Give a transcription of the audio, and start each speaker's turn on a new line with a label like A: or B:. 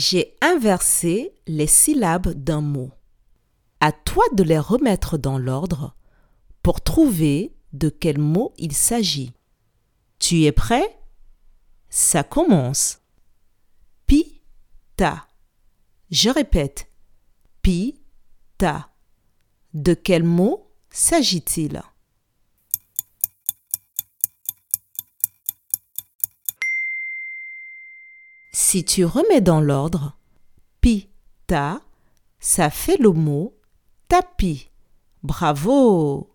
A: J'ai inversé les syllabes d'un mot. À toi de les remettre dans l'ordre pour trouver de quel mot il s'agit. Tu es prêt? Ça commence. Pi, ta. Je répète. Pi, ta. De quel mot s'agit-il? Si tu remets dans l'ordre, pi, ta, ça fait le mot tapis. Bravo